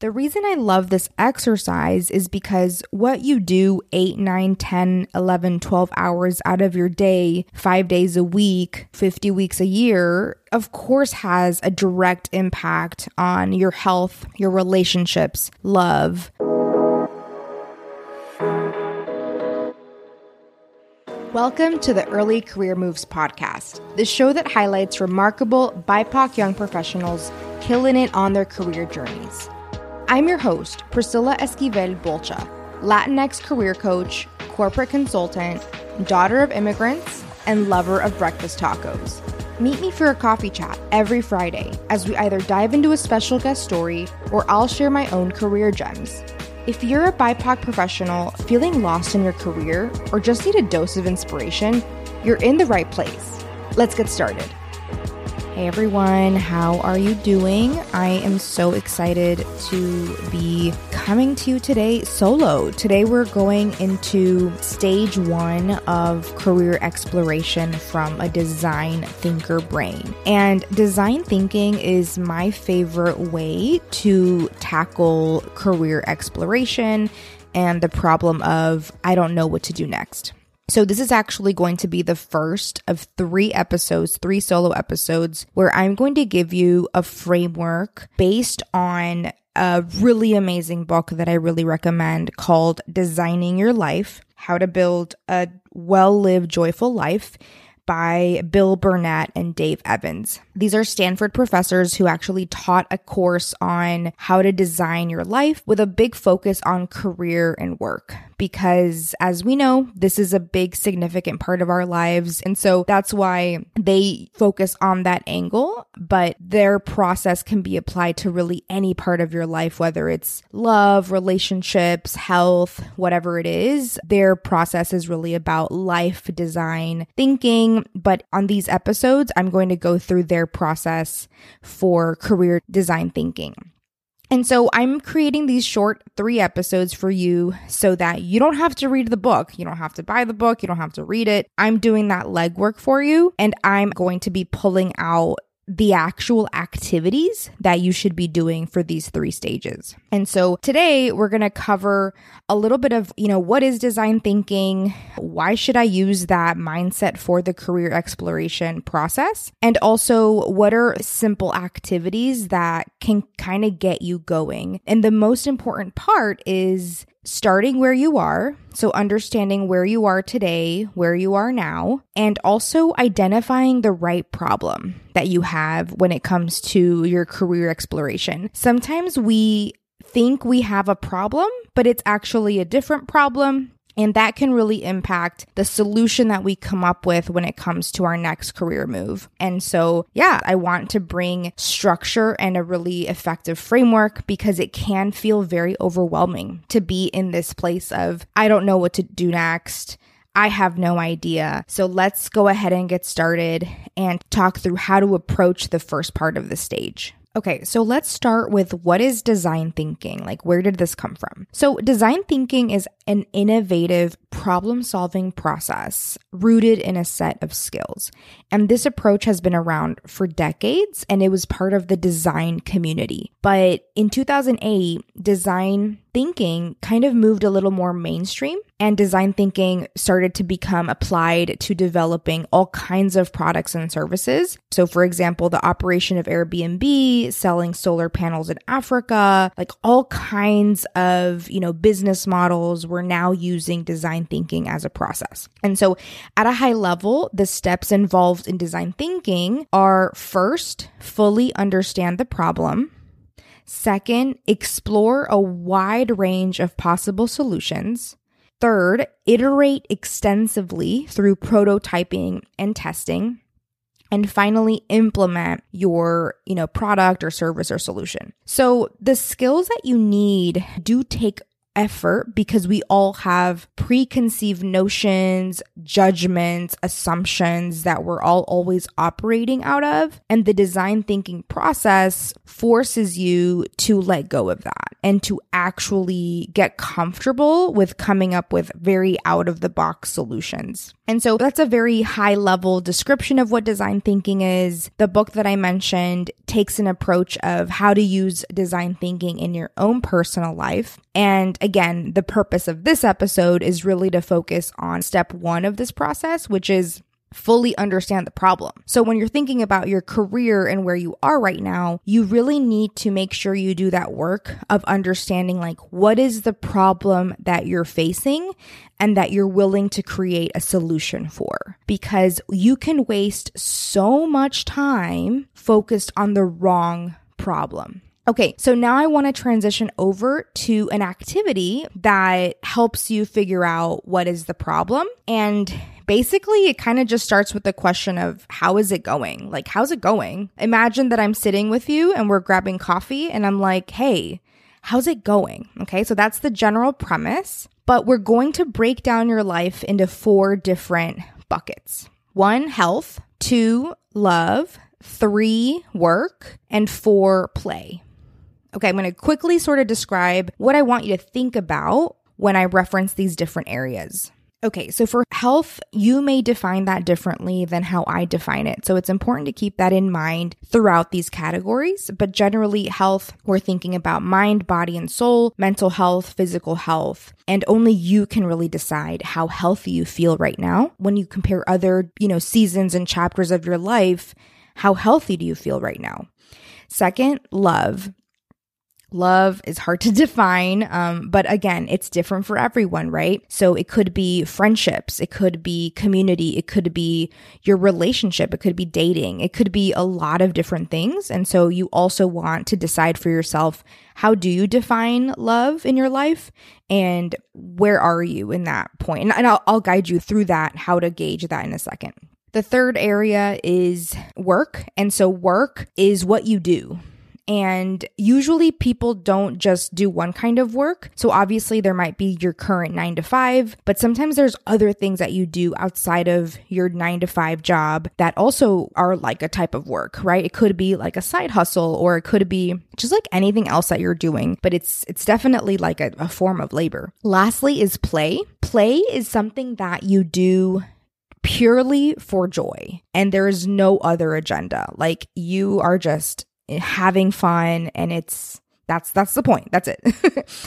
The reason I love this exercise is because what you do 8, 9, 10, 11, 12 hours out of your day, five days a week, 50 weeks a year, of course, has a direct impact on your health, your relationships, love. Welcome to the Early Career Moves podcast, the show that highlights remarkable BIPOC young professionals killing it on their career journeys. I'm your host, Priscilla Esquivel Bolcha, Latinx career coach, corporate consultant, daughter of immigrants, and lover of breakfast tacos. Meet me for a coffee chat every Friday as we either dive into a special guest story or I'll share my own career gems. If you're a BIPOC professional feeling lost in your career or just need a dose of inspiration, you're in the right place. Let's get started. Hey everyone, how are you doing? I am so excited to be coming to you today solo. Today we're going into stage one of career exploration from a design thinker brain. And design thinking is my favorite way to tackle career exploration and the problem of I don't know what to do next. So, this is actually going to be the first of three episodes, three solo episodes, where I'm going to give you a framework based on a really amazing book that I really recommend called Designing Your Life How to Build a Well Lived Joyful Life by Bill Burnett and Dave Evans. These are Stanford professors who actually taught a course on how to design your life with a big focus on career and work. Because as we know, this is a big significant part of our lives. And so that's why they focus on that angle, but their process can be applied to really any part of your life, whether it's love, relationships, health, whatever it is. Their process is really about life design thinking. But on these episodes, I'm going to go through their process for career design thinking. And so I'm creating these short three episodes for you so that you don't have to read the book. You don't have to buy the book. You don't have to read it. I'm doing that legwork for you and I'm going to be pulling out the actual activities that you should be doing for these three stages. And so today we're going to cover a little bit of, you know, what is design thinking? Why should I use that mindset for the career exploration process? And also what are simple activities that can kind of get you going? And the most important part is starting where you are, so understanding where you are today, where you are now, and also identifying the right problem that you have when it comes to your career exploration. Sometimes we think we have a problem, but it's actually a different problem and that can really impact the solution that we come up with when it comes to our next career move. And so, yeah, I want to bring structure and a really effective framework because it can feel very overwhelming to be in this place of, I don't know what to do next. I have no idea. So let's go ahead and get started and talk through how to approach the first part of the stage. Okay, so let's start with what is design thinking? Like, where did this come from? So, design thinking is an innovative problem solving process rooted in a set of skills. And this approach has been around for decades and it was part of the design community. But in 2008, design thinking kind of moved a little more mainstream and design thinking started to become applied to developing all kinds of products and services. So for example, the operation of Airbnb, selling solar panels in Africa, like all kinds of, you know, business models were now using design thinking as a process. And so at a high level, the steps involved in design thinking are first, fully understand the problem. Second, explore a wide range of possible solutions. Third, iterate extensively through prototyping and testing. And finally, implement your, you know, product or service or solution. So the skills that you need do take effort because we all have preconceived notions, judgments, assumptions that we're all always operating out of. And the design thinking process forces you to let go of that. and to actually get comfortable with coming up with very out of the box solutions. And so that's a very high level description of what design thinking is. The book that I mentioned takes an approach of how to use design thinking in your own personal life. And again, the purpose of this episode is really to focus on step one of this process, which is fully understand the problem. So when you're thinking about your career and where you are right now, you really need to make sure you do that work of understanding like what is the problem that you're facing and that you're willing to create a solution for because you can waste so much time focused on the wrong problem. Okay, so now I want to transition over to an activity that helps you figure out what is the problem. And basically, it kind of just starts with the question of how is it going? Like, how's it going? Imagine that I'm sitting with you and we're grabbing coffee, and I'm like, hey, how's it going? Okay, so that's the general premise. But we're going to break down your life into four different buckets one, health, two, love, three, work, and four, play. Okay, I'm going to quickly sort of describe what I want you to think about when I reference these different areas. Okay, so for health, you may define that differently than how I define it. So it's important to keep that in mind throughout these categories. But generally, health, we're thinking about mind, body, and soul, mental health, physical health. And only you can really decide how healthy you feel right now. When you compare other, you know, seasons and chapters of your life, how healthy do you feel right now? Second, love. Love is hard to define, um, but again, it's different for everyone, right? So it could be friendships, it could be community, it could be your relationship, it could be dating, it could be a lot of different things. And so you also want to decide for yourself how do you define love in your life and where are you in that point? And, and I'll, I'll guide you through that, how to gauge that in a second. The third area is work. And so work is what you do. And usually people don't just do one kind of work. So obviously there might be your current nine to five, but sometimes there's other things that you do outside of your nine to five job that also are like a type of work, right? It could be like a side hustle or it could be just like anything else that you're doing, but it's, it's definitely like a, a form of labor. Lastly is play. Play is something that you do purely for joy and there is no other agenda. Like you are just having fun and it's that's that's the point. That's it.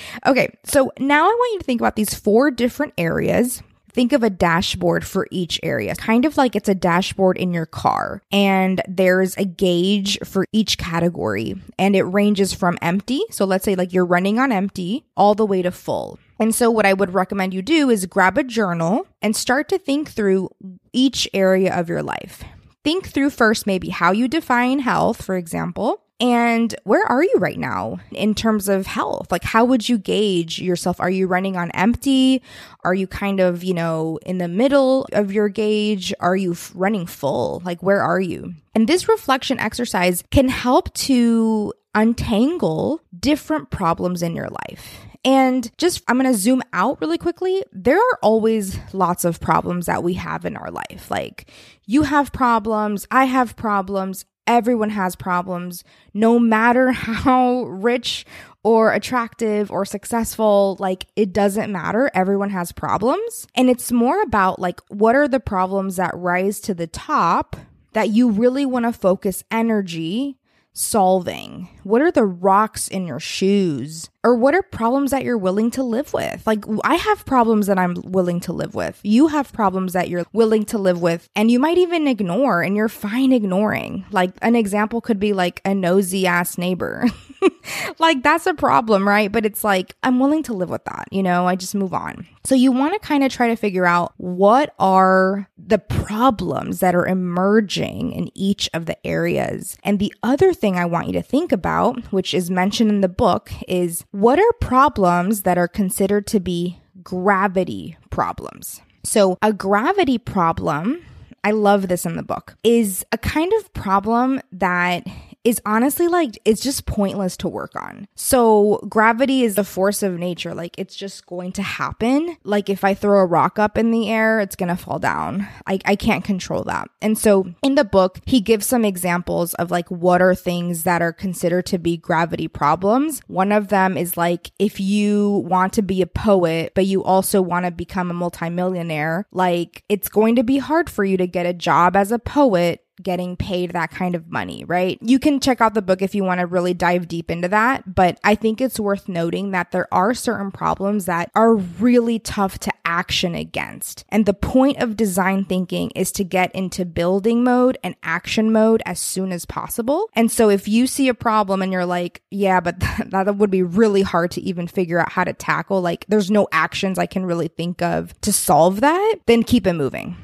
okay, so now I want you to think about these four different areas. Think of a dashboard for each area, kind of like it's a dashboard in your car. And there's a gauge for each category, and it ranges from empty. So let's say like you're running on empty all the way to full. And so, what I would recommend you do is grab a journal and start to think through each area of your life think through first maybe how you define health, for example. And where are you right now in terms of health? Like, how would you gauge yourself? Are you running on empty? Are you kind of, you know, in the middle of your gauge? Are you running full? Like, where are you? And this reflection exercise can help to untangle different problems in your life. And just, I'm to zoom out really quickly. There are always lots of problems that we have in our life. Like, you have problems, I have problems, everyone has problems, no matter how rich or attractive or successful, like it doesn't matter. Everyone has problems. And it's more about like, what are the problems that rise to the top that you really want to focus energy solving? What are the rocks in your shoes? Or what are problems that you're willing to live with? Like, I have problems that I'm willing to live with. You have problems that you're willing to live with, and you might even ignore, and you're fine ignoring. Like, an example could be like a nosy ass neighbor. like, that's a problem, right? But it's like, I'm willing to live with that, you know, I just move on. So, you want to kind of try to figure out what are the problems that are emerging in each of the areas. And the other thing I want you to think about, which is mentioned in the book, is what are problems that are considered to be gravity problems? So, a gravity problem, I love this in the book, is a kind of problem that is honestly like it's just pointless to work on. So gravity is the force of nature. Like it's just going to happen. Like if I throw a rock up in the air, it's going to fall down. I, I can't control that. And so in the book, he gives some examples of like what are things that are considered to be gravity problems. One of them is like if you want to be a poet, but you also want to become a multimillionaire, like it's going to be hard for you to get a job as a poet getting paid that kind of money, right? You can check out the book if you want to really dive deep into that, but I think it's worth noting that there are certain problems that are really tough to action against. And the point of design thinking is to get into building mode and action mode as soon as possible. And so if you see a problem and you're like, yeah, but that would be really hard to even figure out how to tackle, like there's no actions I can really think of to solve that, then keep it moving.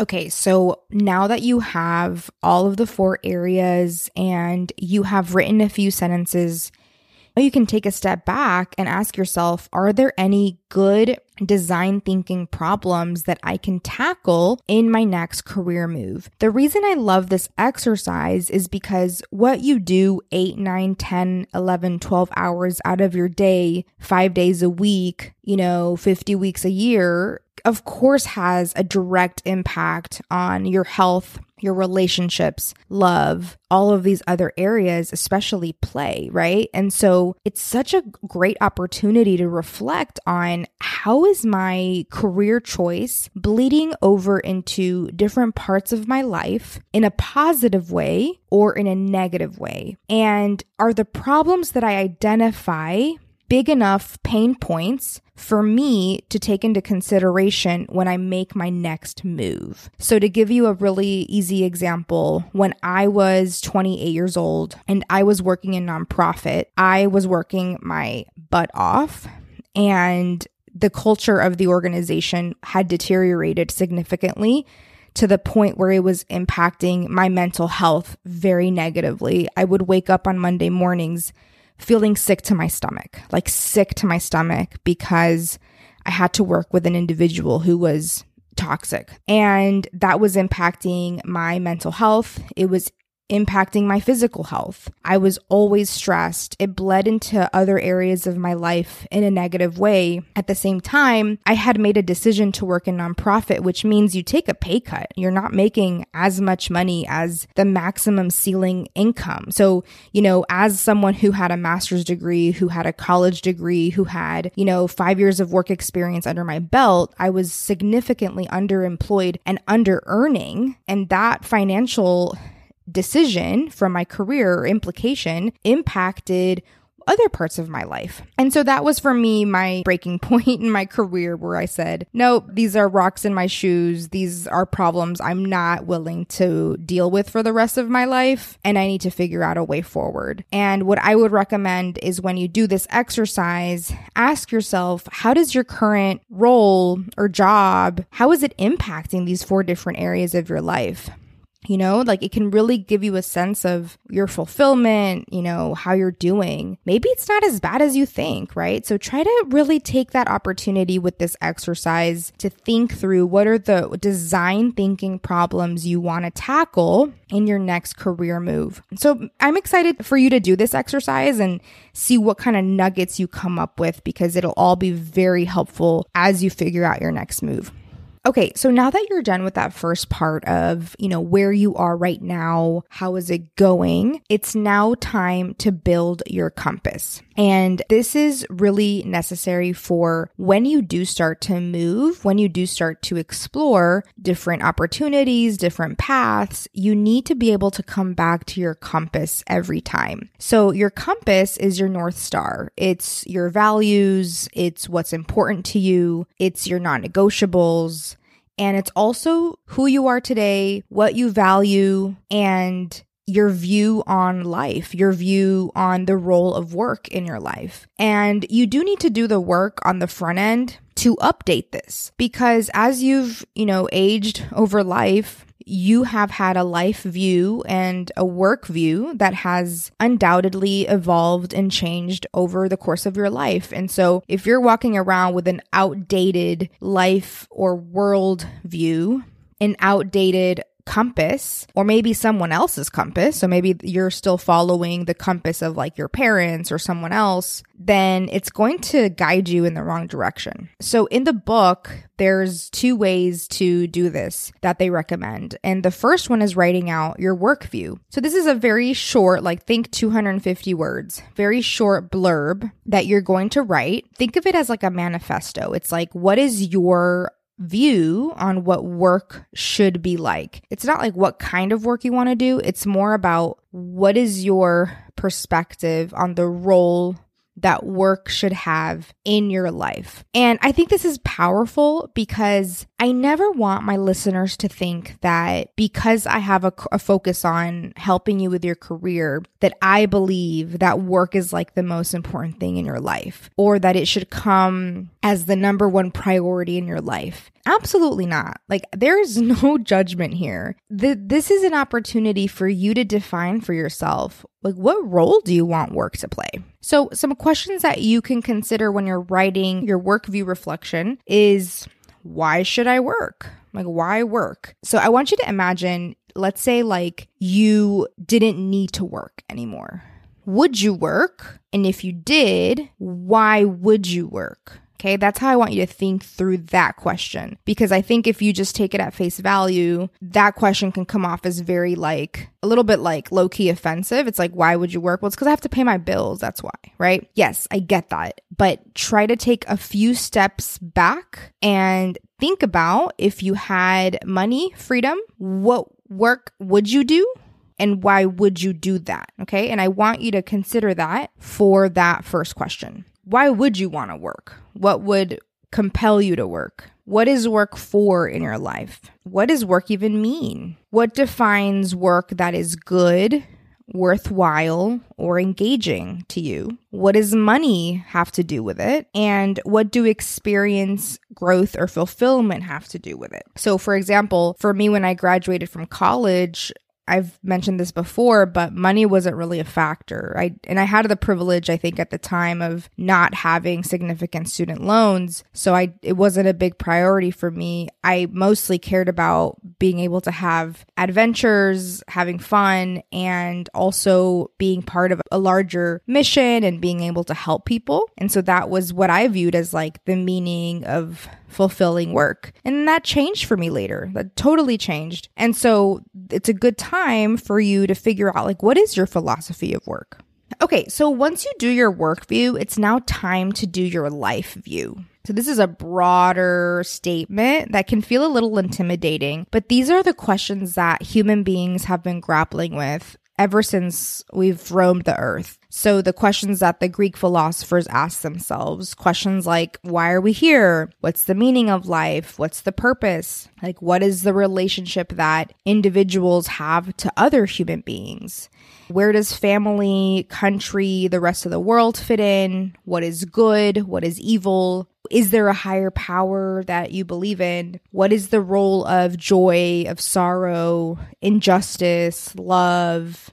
Okay, so now that you have all of the four areas and you have written a few sentences, you can take a step back and ask yourself Are there any good design thinking problems that I can tackle in my next career move? The reason I love this exercise is because what you do 8, 9, 10, 11, 12 hours out of your day, five days a week, you know, 50 weeks a year of course, has a direct impact on your health, your relationships, love, all of these other areas, especially play, right? And so it's such a great opportunity to reflect on how is my career choice bleeding over into different parts of my life in a positive way or in a negative way? And are the problems that I identify big enough pain points for me to take into consideration when I make my next move. So, to give you a really easy example, when I was 28 years old and I was working in nonprofit, I was working my butt off and the culture of the organization had deteriorated significantly to the point where it was impacting my mental health very negatively. I would wake up on Monday mornings feeling sick to my stomach, like sick to my stomach because I had to work with an individual who was toxic. And that was impacting my mental health. It was impacting my physical health. I was always stressed. It bled into other areas of my life in a negative way. At the same time, I had made a decision to work in nonprofit, which means you take a pay cut. You're not making as much money as the maximum ceiling income. So, you know, as someone who had a master's degree, who had a college degree, who had, you know, five years of work experience under my belt, I was significantly underemployed and under earning. And that financial decision from my career or implication impacted other parts of my life. And so that was for me my breaking point in my career where I said, nope, these are rocks in my shoes. These are problems I'm not willing to deal with for the rest of my life. And I need to figure out a way forward. And what I would recommend is when you do this exercise, ask yourself, how does your current role or job, how is it impacting these four different areas of your life? You know like it can really give you a sense of your fulfillment you know how you're doing. Maybe it's not as bad as you think right? So try to really take that opportunity with this exercise to think through what are the design thinking problems you want to tackle in your next career move. So i'm excited for you to do this exercise and see what kind of nuggets you come up with because it'll all be very helpful as you figure out your next move Okay, so now that you're done with that first part of, you know, where you are right now, how is it going? It's now time to build your compass. And this is really necessary for when you do start to move, when you do start to explore different opportunities, different paths, you need to be able to come back to your compass every time. So your compass is your North Star. It's your values. It's what's important to you. It's your non negotiables. And it's also who you are today, what you value, and your view on life, your view on the role of work in your life. And you do need to do the work on the front end to update this because as you've, you know, aged over life, you have had a life view and a work view that has undoubtedly evolved and changed over the course of your life. And so if you're walking around with an outdated life or world view, an outdated compass or maybe someone else's compass, so maybe you're still following the compass of like your parents or someone else, then it's going to guide you in the wrong direction. So in the book, there's two ways to do this that they recommend. And the first one is writing out your work view. So this is a very short, like think 250 words, very short blurb that you're going to write. Think of it as like a manifesto. It's like, what is your view on what work should be like. It's not like what kind of work you want to do, it's more about what is your perspective on the role that work should have in your life. And I think this is powerful because I never want my listeners to think that because I have a, a, focus on helping you with your career, that I believe that work is like the most important thing in your life or that it should come as the number one priority in your life. Absolutely not. Like, there's no judgment here. The, this is an opportunity for you to define for yourself like, what role do you want work to play? So, some questions that you can consider when you're writing your work view reflection is why should I work? Like, why work? So, I want you to imagine, let's say, like, you didn't need to work anymore. Would you work? And if you did, why would you work? Okay, that's how I want you to think through that question. Because I think if you just take it at face value, that question can come off as very like a little bit like low key offensive. It's like, why would you work? Well, it's because I have to pay my bills. That's why, right? Yes, I get that. But try to take a few steps back and think about if you had money, freedom, what work would you do? And why would you do that? Okay. And I want you to consider that for that first question why would you want to work? What would compel you to work? What is work for in your life? What does work even mean? What defines work that is good, worthwhile, or engaging to you? What does money have to do with it? And what do experience, growth, or fulfillment have to do with it? So, for example, for me, when I graduated from college, I've mentioned this before, but money wasn't really a factor. I and I had the privilege, I think, at the time of not having significant student loans, so I it wasn't a big priority for me. I mostly cared about being able to have adventures, having fun, and also being part of a larger mission and being able to help people. And so that was what I viewed as like the meaning of fulfilling work. And that changed for me later. That totally changed. And so it's a good time for you to figure out like what is your philosophy of work? Okay, so once you do your work view, it's now time to do your life view. So, this is a broader statement that can feel a little intimidating, but these are the questions that human beings have been grappling with ever since we've roamed the earth. So the questions that the Greek philosophers asked themselves, questions like, why are we here? What's the meaning of life? What's the purpose? Like, what is the relationship that individuals have to other human beings? Where does family, country, the rest of the world fit in? What is good? What is evil? Is there a higher power that you believe in? What is the role of joy, of sorrow, injustice, love,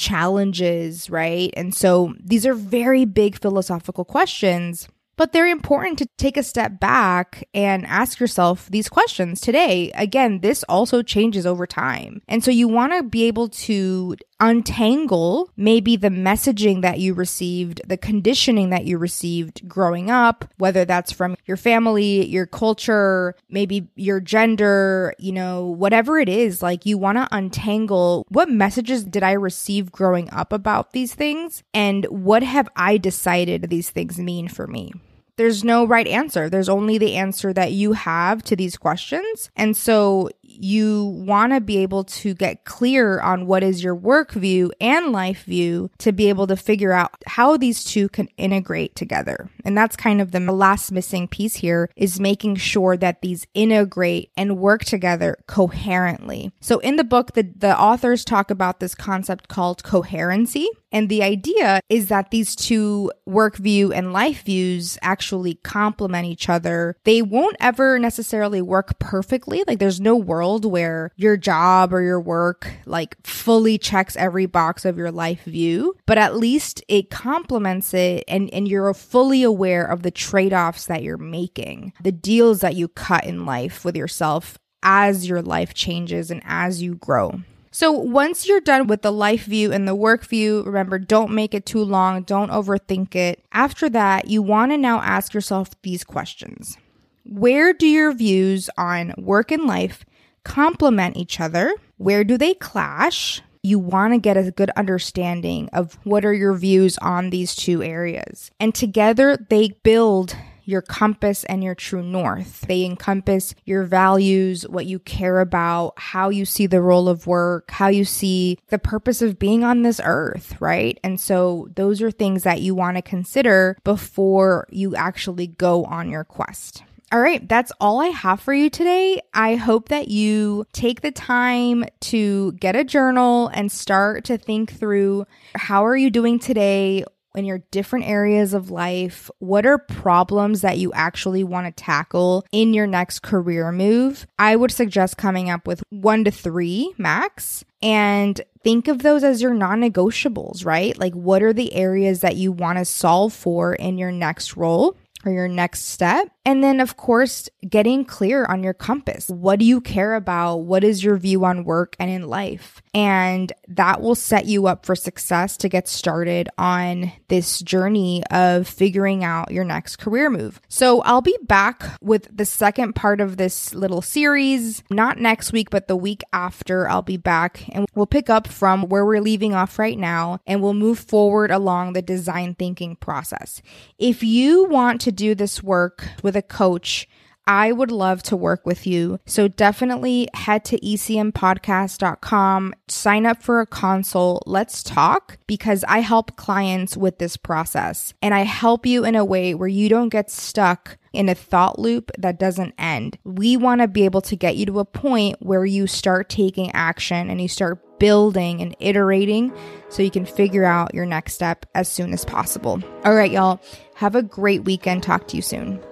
challenges, right? And so these are very big philosophical questions but they're important to take a step back and ask yourself these questions today. Again, this also changes over time. And so you want to be able to untangle maybe the messaging that you received, the conditioning that you received growing up, whether that's from your family, your culture, maybe your gender, you know, whatever it is, like you want to untangle what messages did I receive growing up about these things and what have I decided these things mean for me? there's no right answer. There's only the answer that you have to these questions. And so you want to be able to get clear on what is your work view and life view to be able to figure out how these two can integrate together. And that's kind of the last missing piece here is making sure that these integrate and work together coherently. So in the book, the, the authors talk about this concept called coherency. And the idea is that these two work view and life views actually complement each other. They won't ever necessarily work perfectly. Like there's no world where your job or your work like fully checks every box of your life view, but at least it complements it and, and you're fully aware of the trade offs that you're making, the deals that you cut in life with yourself as your life changes and as you grow. So once you're done with the life view and the work view, remember, don't make it too long. Don't overthink it. After that, you want to now ask yourself these questions. Where do your views on work and life complement each other? Where do they clash? You want to get a good understanding of what are your views on these two areas. And together they build your compass and your true north. They encompass your values, what you care about, how you see the role of work, how you see the purpose of being on this earth, right? And so those are things that you want to consider before you actually go on your quest. All right, that's all I have for you today. I hope that you take the time to get a journal and start to think through how are you doing today? In your different areas of life? What are problems that you actually want to tackle in your next career move? I would suggest coming up with one to three max and think of those as your non negotiables, right? Like, what are the areas that you want to solve for in your next role? or your next step. And then, of course, getting clear on your compass. What do you care about? What is your view on work and in life? And that will set you up for success to get started on this journey of figuring out your next career move. So I'll be back with the second part of this little series, not next week, but the week after. I'll be back and we'll pick up from where we're leaving off right now and we'll move forward along the design thinking process. If you want to do this work with a coach, I would love to work with you. So definitely head to ecmpodcast.com, sign up for a consult. Let's talk because I help clients with this process and I help you in a way where you don't get stuck in a thought loop that doesn't end. We want to be able to get you to a point where you start taking action and you start building and iterating so you can figure out your next step as soon as possible. All right, y'all. Have a great weekend. Talk to you soon.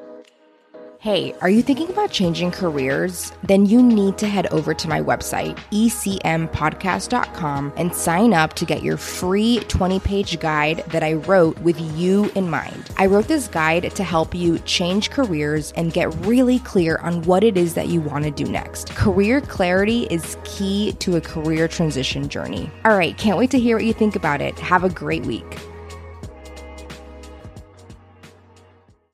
Hey, are you thinking about changing careers? Then you need to head over to my website, ecmpodcast.com, and sign up to get your free 20 page guide that I wrote with you in mind. I wrote this guide to help you change careers and get really clear on what it is that you want to do next. Career clarity is key to a career transition journey. All right, can't wait to hear what you think about it. Have a great week.